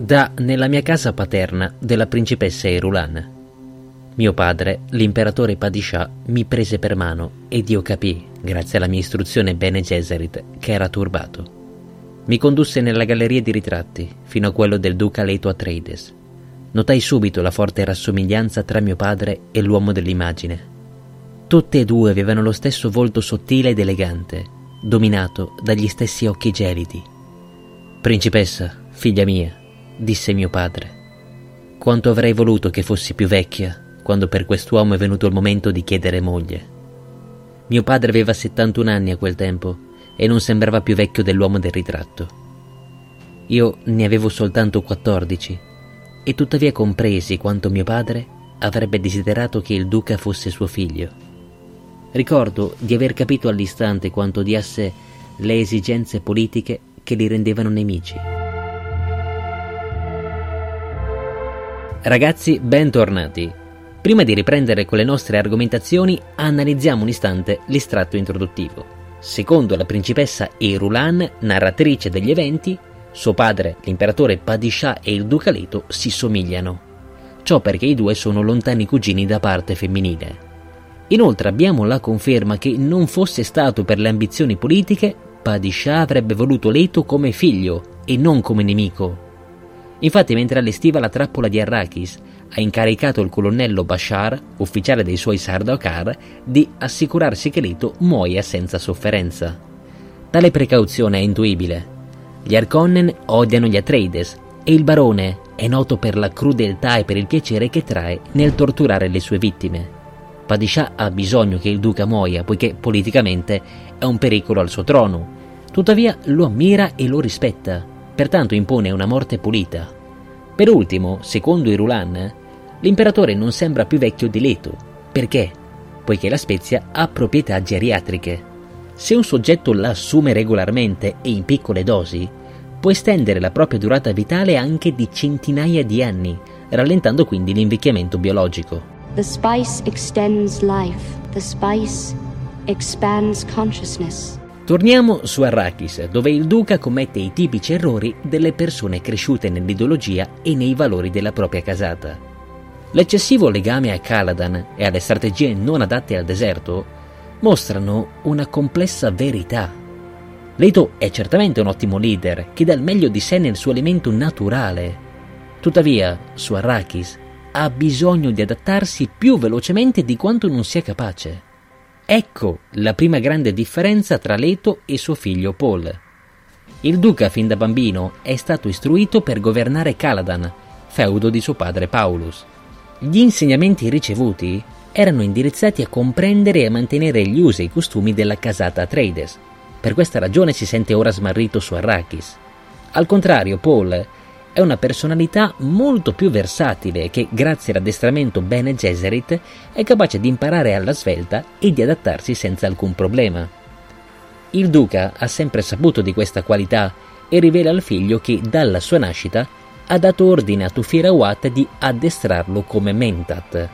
da Nella mia casa paterna della principessa Erulan. Mio padre, l'imperatore Padishah, mi prese per mano ed io capii, grazie alla mia istruzione Bene Gesserit, che era turbato. Mi condusse nella galleria di ritratti, fino a quello del duca Leto Atreides. Notai subito la forte rassomiglianza tra mio padre e l'uomo dell'immagine. Tutte e due avevano lo stesso volto sottile ed elegante, dominato dagli stessi occhi gelidi. Principessa, figlia mia, disse mio padre, quanto avrei voluto che fossi più vecchia quando per quest'uomo è venuto il momento di chiedere moglie. Mio padre aveva 71 anni a quel tempo e non sembrava più vecchio dell'uomo del ritratto. Io ne avevo soltanto 14 e tuttavia compresi quanto mio padre avrebbe desiderato che il duca fosse suo figlio. Ricordo di aver capito all'istante quanto odiasse le esigenze politiche che li rendevano nemici. Ragazzi, bentornati. Prima di riprendere con le nostre argomentazioni, analizziamo un istante l'estratto introduttivo. Secondo la principessa Erulan, narratrice degli eventi, suo padre, l'imperatore Padishah e il duca Leto si somigliano. Ciò perché i due sono lontani cugini da parte femminile. Inoltre abbiamo la conferma che non fosse stato per le ambizioni politiche, Padishah avrebbe voluto Leto come figlio e non come nemico. Infatti mentre allestiva la trappola di Arrakis, ha incaricato il colonnello Bashar, ufficiale dei suoi Sardaukar, di assicurarsi che Leto muoia senza sofferenza. Tale precauzione è intuibile. Gli Arconnen odiano gli Atreides e il barone è noto per la crudeltà e per il piacere che trae nel torturare le sue vittime. Padishah ha bisogno che il duca muoia poiché politicamente è un pericolo al suo trono. Tuttavia lo ammira e lo rispetta, pertanto impone una morte pulita. Per ultimo, secondo Irulan, l'imperatore non sembra più vecchio di Leto. Perché? Poiché la spezia ha proprietà geriatriche. Se un soggetto la assume regolarmente e in piccole dosi, può estendere la propria durata vitale anche di centinaia di anni, rallentando quindi l'invecchiamento biologico. The spice extends life, the spice expands consciousness. Torniamo su Arrakis, dove il duca commette i tipici errori delle persone cresciute nell'ideologia e nei valori della propria casata. L'eccessivo legame a Caladan e alle strategie non adatte al deserto mostrano una complessa verità. Leto è certamente un ottimo leader che dà il meglio di sé nel suo elemento naturale. Tuttavia, su Arrakis ha bisogno di adattarsi più velocemente di quanto non sia capace. Ecco la prima grande differenza tra Leto e suo figlio Paul. Il duca fin da bambino è stato istruito per governare Caladan, feudo di suo padre Paulus. Gli insegnamenti ricevuti erano indirizzati a comprendere e mantenere gli usi e i costumi della casata Atreides. Per questa ragione si sente ora smarrito su Arrakis. Al contrario, Paul è una personalità molto più versatile che, grazie all'addestramento Bene Gesserit, è capace di imparare alla svelta e di adattarsi senza alcun problema. Il duca ha sempre saputo di questa qualità e rivela al figlio che, dalla sua nascita, ha dato ordine a Tufirawat di addestrarlo come Mentat.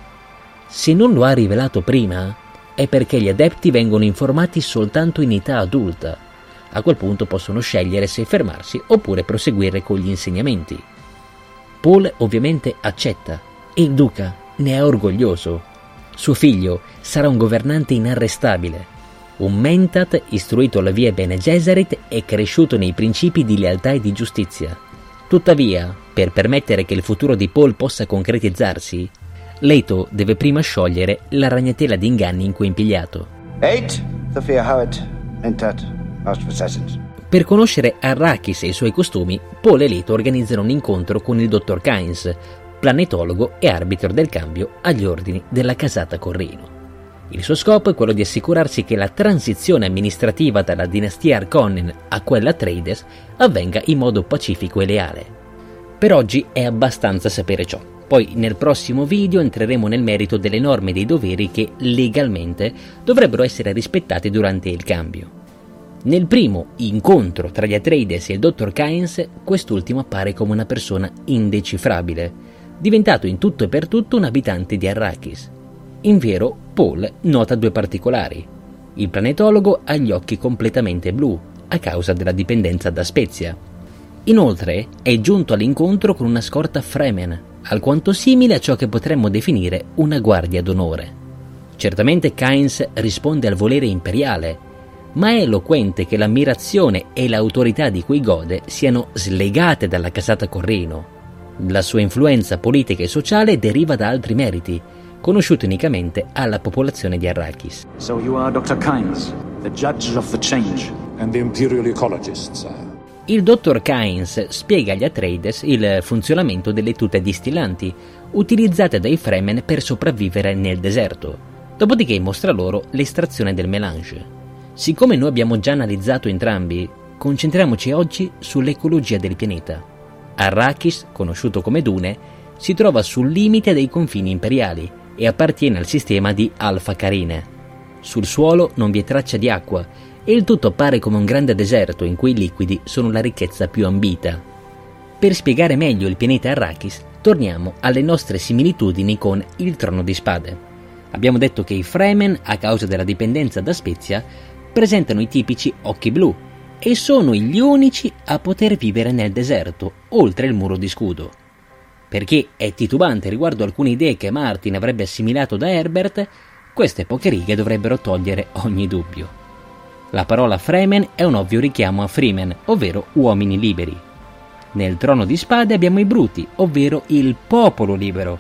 Se non lo ha rivelato prima, è perché gli adepti vengono informati soltanto in età adulta. A quel punto possono scegliere se fermarsi oppure proseguire con gli insegnamenti. Paul ovviamente accetta e il duca ne è orgoglioso. Suo figlio sarà un governante inarrestabile, un mentat istruito alla via Bene Gesserit e cresciuto nei principi di lealtà e di giustizia. Tuttavia, per permettere che il futuro di Paul possa concretizzarsi, Leto deve prima sciogliere la ragnatela di inganni in cui è impigliato. Per conoscere Arrakis e i suoi costumi, Paul e Leto organizzano un incontro con il dottor Kynes, planetologo e arbitro del cambio agli ordini della casata Corrino. Il suo scopo è quello di assicurarsi che la transizione amministrativa dalla dinastia Arconnen a quella Trades avvenga in modo pacifico e leale. Per oggi è abbastanza sapere ciò. Poi nel prossimo video entreremo nel merito delle norme e dei doveri che legalmente dovrebbero essere rispettati durante il cambio. Nel primo incontro tra gli Atreides e il dottor Kynes, quest'ultimo appare come una persona indecifrabile, diventato in tutto e per tutto un abitante di Arrakis. In vero, Paul nota due particolari. Il planetologo ha gli occhi completamente blu, a causa della dipendenza da Spezia. Inoltre è giunto all'incontro con una scorta Fremen, alquanto simile a ciò che potremmo definire una guardia d'onore. Certamente Kynes risponde al volere imperiale, ma è eloquente che l'ammirazione e l'autorità di cui gode siano slegate dalla casata Corrino. La sua influenza politica e sociale deriva da altri meriti, conosciuti unicamente alla popolazione di Arrakis. So you are Dr. Kynes, the judge of the change. And the imperial ecologist. Il dottor Kynes spiega agli Atreides il funzionamento delle tute distillanti, utilizzate dai Fremen per sopravvivere nel deserto. Dopodiché mostra loro l'estrazione del melange. Siccome noi abbiamo già analizzato entrambi, concentriamoci oggi sull'ecologia del pianeta. Arrakis, conosciuto come Dune, si trova sul limite dei confini imperiali e appartiene al sistema di Alfa Carine. Sul suolo non vi è traccia di acqua e il tutto appare come un grande deserto in cui i liquidi sono la ricchezza più ambita. Per spiegare meglio il pianeta Arrakis, torniamo alle nostre similitudini con il Trono di Spade. Abbiamo detto che i Fremen, a causa della dipendenza da Spezia, presentano i tipici occhi blu e sono gli unici a poter vivere nel deserto, oltre il muro di scudo. Perché è titubante riguardo alcune idee che Martin avrebbe assimilato da Herbert, queste poche righe dovrebbero togliere ogni dubbio. La parola Fremen è un ovvio richiamo a Freemen, ovvero uomini liberi. Nel trono di spade abbiamo i Bruti, ovvero il popolo libero.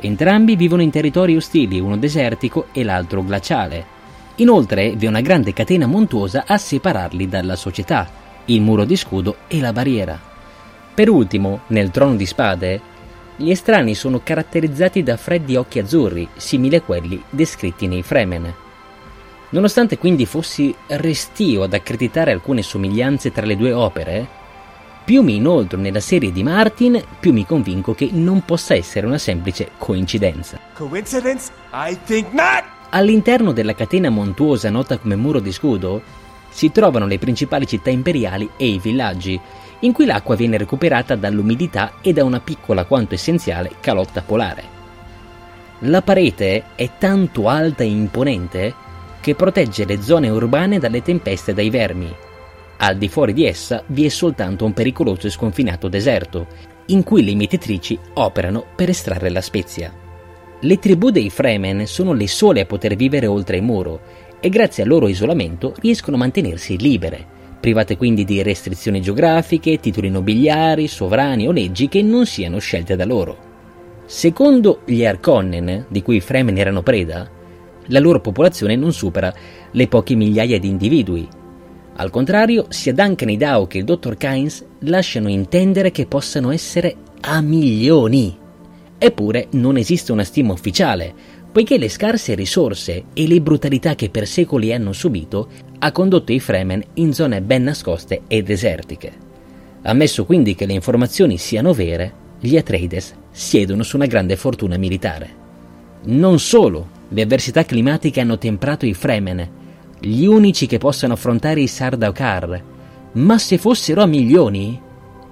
Entrambi vivono in territori ostili, uno desertico e l'altro glaciale. Inoltre vi è una grande catena montuosa a separarli dalla società, il muro di scudo e la barriera. Per ultimo, nel trono di spade, gli estranei sono caratterizzati da freddi occhi azzurri, simili a quelli descritti nei Fremen. Nonostante quindi fossi restio ad accreditare alcune somiglianze tra le due opere, più mi inoltro nella serie di Martin, più mi convinco che non possa essere una semplice coincidenza. Coincidence? I think not! All'interno della catena montuosa nota come Muro di Scudo si trovano le principali città imperiali e i villaggi, in cui l'acqua viene recuperata dall'umidità e da una piccola quanto essenziale calotta polare. La parete è tanto alta e imponente che protegge le zone urbane dalle tempeste e dai vermi. Al di fuori di essa vi è soltanto un pericoloso e sconfinato deserto, in cui le mietitrici operano per estrarre la spezia. Le tribù dei Fremen sono le sole a poter vivere oltre il muro e grazie al loro isolamento riescono a mantenersi libere, private quindi di restrizioni geografiche, titoli nobiliari, sovrani o leggi che non siano scelte da loro. Secondo gli Arconnen, di cui i Fremen erano preda, la loro popolazione non supera le poche migliaia di individui. Al contrario, sia Duncan e Dow che il dottor Kynes lasciano intendere che possano essere a milioni. Eppure non esiste una stima ufficiale, poiché le scarse risorse e le brutalità che per secoli hanno subito ha condotto i Fremen in zone ben nascoste e desertiche. Ammesso quindi che le informazioni siano vere, gli Atreides siedono su una grande fortuna militare. Non solo le avversità climatiche hanno temprato i Fremen, gli unici che possano affrontare i Sardaukar, ma se fossero a milioni,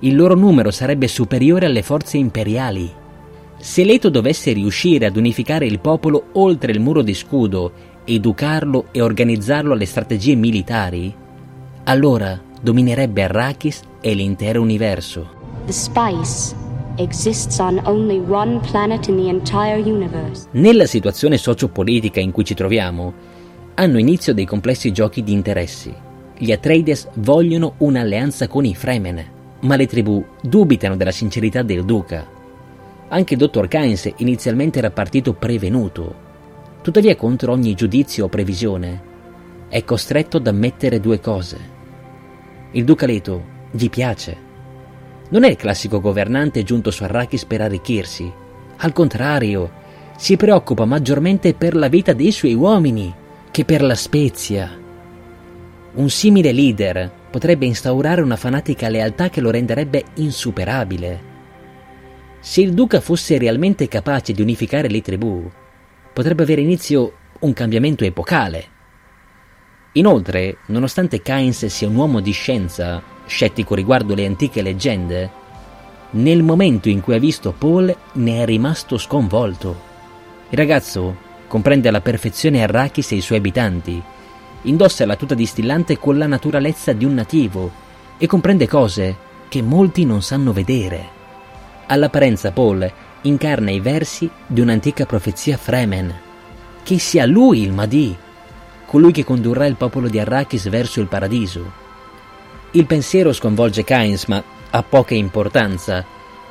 il loro numero sarebbe superiore alle forze imperiali. Se Leto dovesse riuscire ad unificare il popolo oltre il muro di scudo, educarlo e organizzarlo alle strategie militari, allora dominerebbe Arrakis e l'intero universo. Nella situazione sociopolitica in cui ci troviamo, hanno inizio dei complessi giochi di interessi. Gli Atreides vogliono un'alleanza con i Fremen, ma le tribù dubitano della sincerità del duca. Anche il dottor Kynes inizialmente era partito prevenuto. Tuttavia, contro ogni giudizio o previsione, è costretto ad ammettere due cose. Il duca Leto gli piace non è il classico governante giunto su Arrakis per arricchirsi. Al contrario, si preoccupa maggiormente per la vita dei suoi uomini che per la spezia. Un simile leader potrebbe instaurare una fanatica lealtà che lo renderebbe insuperabile. Se il duca fosse realmente capace di unificare le tribù, potrebbe avere inizio un cambiamento epocale. Inoltre, nonostante Kynes sia un uomo di scienza scettico riguardo le antiche leggende, nel momento in cui ha visto Paul ne è rimasto sconvolto. Il ragazzo comprende alla perfezione Arrakis e i suoi abitanti, indossa la tuta distillante con la naturalezza di un nativo e comprende cose che molti non sanno vedere. All'apparenza Paul incarna i versi di un'antica profezia Fremen, che sia lui il Mahdi, colui che condurrà il popolo di Arrakis verso il paradiso. Il pensiero sconvolge Kynes, ma ha poca importanza.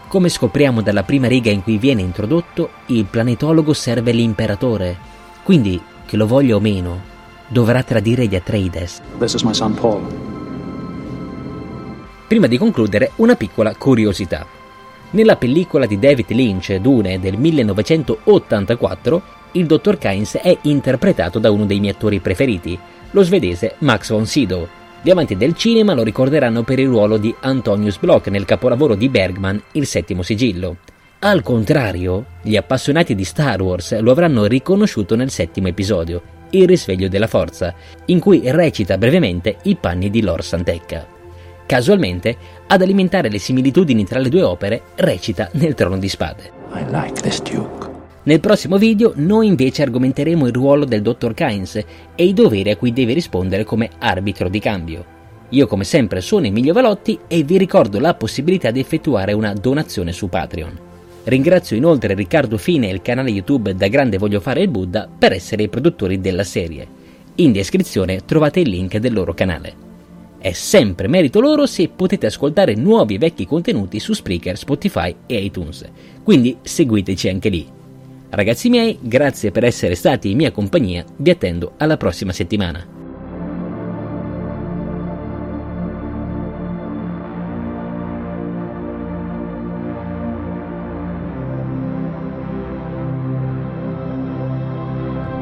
Come scopriamo dalla prima riga in cui viene introdotto, il planetologo serve l'imperatore, quindi, che lo voglia o meno, dovrà tradire gli Atreides. Prima di concludere, una piccola curiosità. Nella pellicola di David Lynch, Dune, del 1984, il dottor Kynes è interpretato da uno dei miei attori preferiti, lo svedese Max von Sydow. Gli amanti del cinema lo ricorderanno per il ruolo di Antonius Bloch nel capolavoro di Bergman Il settimo sigillo. Al contrario, gli appassionati di Star Wars lo avranno riconosciuto nel settimo episodio, Il risveglio della forza, in cui recita brevemente i panni di Lor Santecca. Casualmente, ad alimentare le similitudini tra le due opere, recita nel Trono di Spade. I like. Nel prossimo video noi invece argomenteremo il ruolo del dottor Kynes e i doveri a cui deve rispondere come arbitro di cambio. Io come sempre sono Emilio Valotti e vi ricordo la possibilità di effettuare una donazione su Patreon. Ringrazio inoltre Riccardo Fine e il canale YouTube Da Grande Voglio Fare il Buddha per essere i produttori della serie. In descrizione trovate il link del loro canale. È sempre merito loro se potete ascoltare nuovi e vecchi contenuti su Spreaker, Spotify e iTunes, quindi seguiteci anche lì. Ragazzi miei, grazie per essere stati in mia compagnia, vi attendo alla prossima settimana.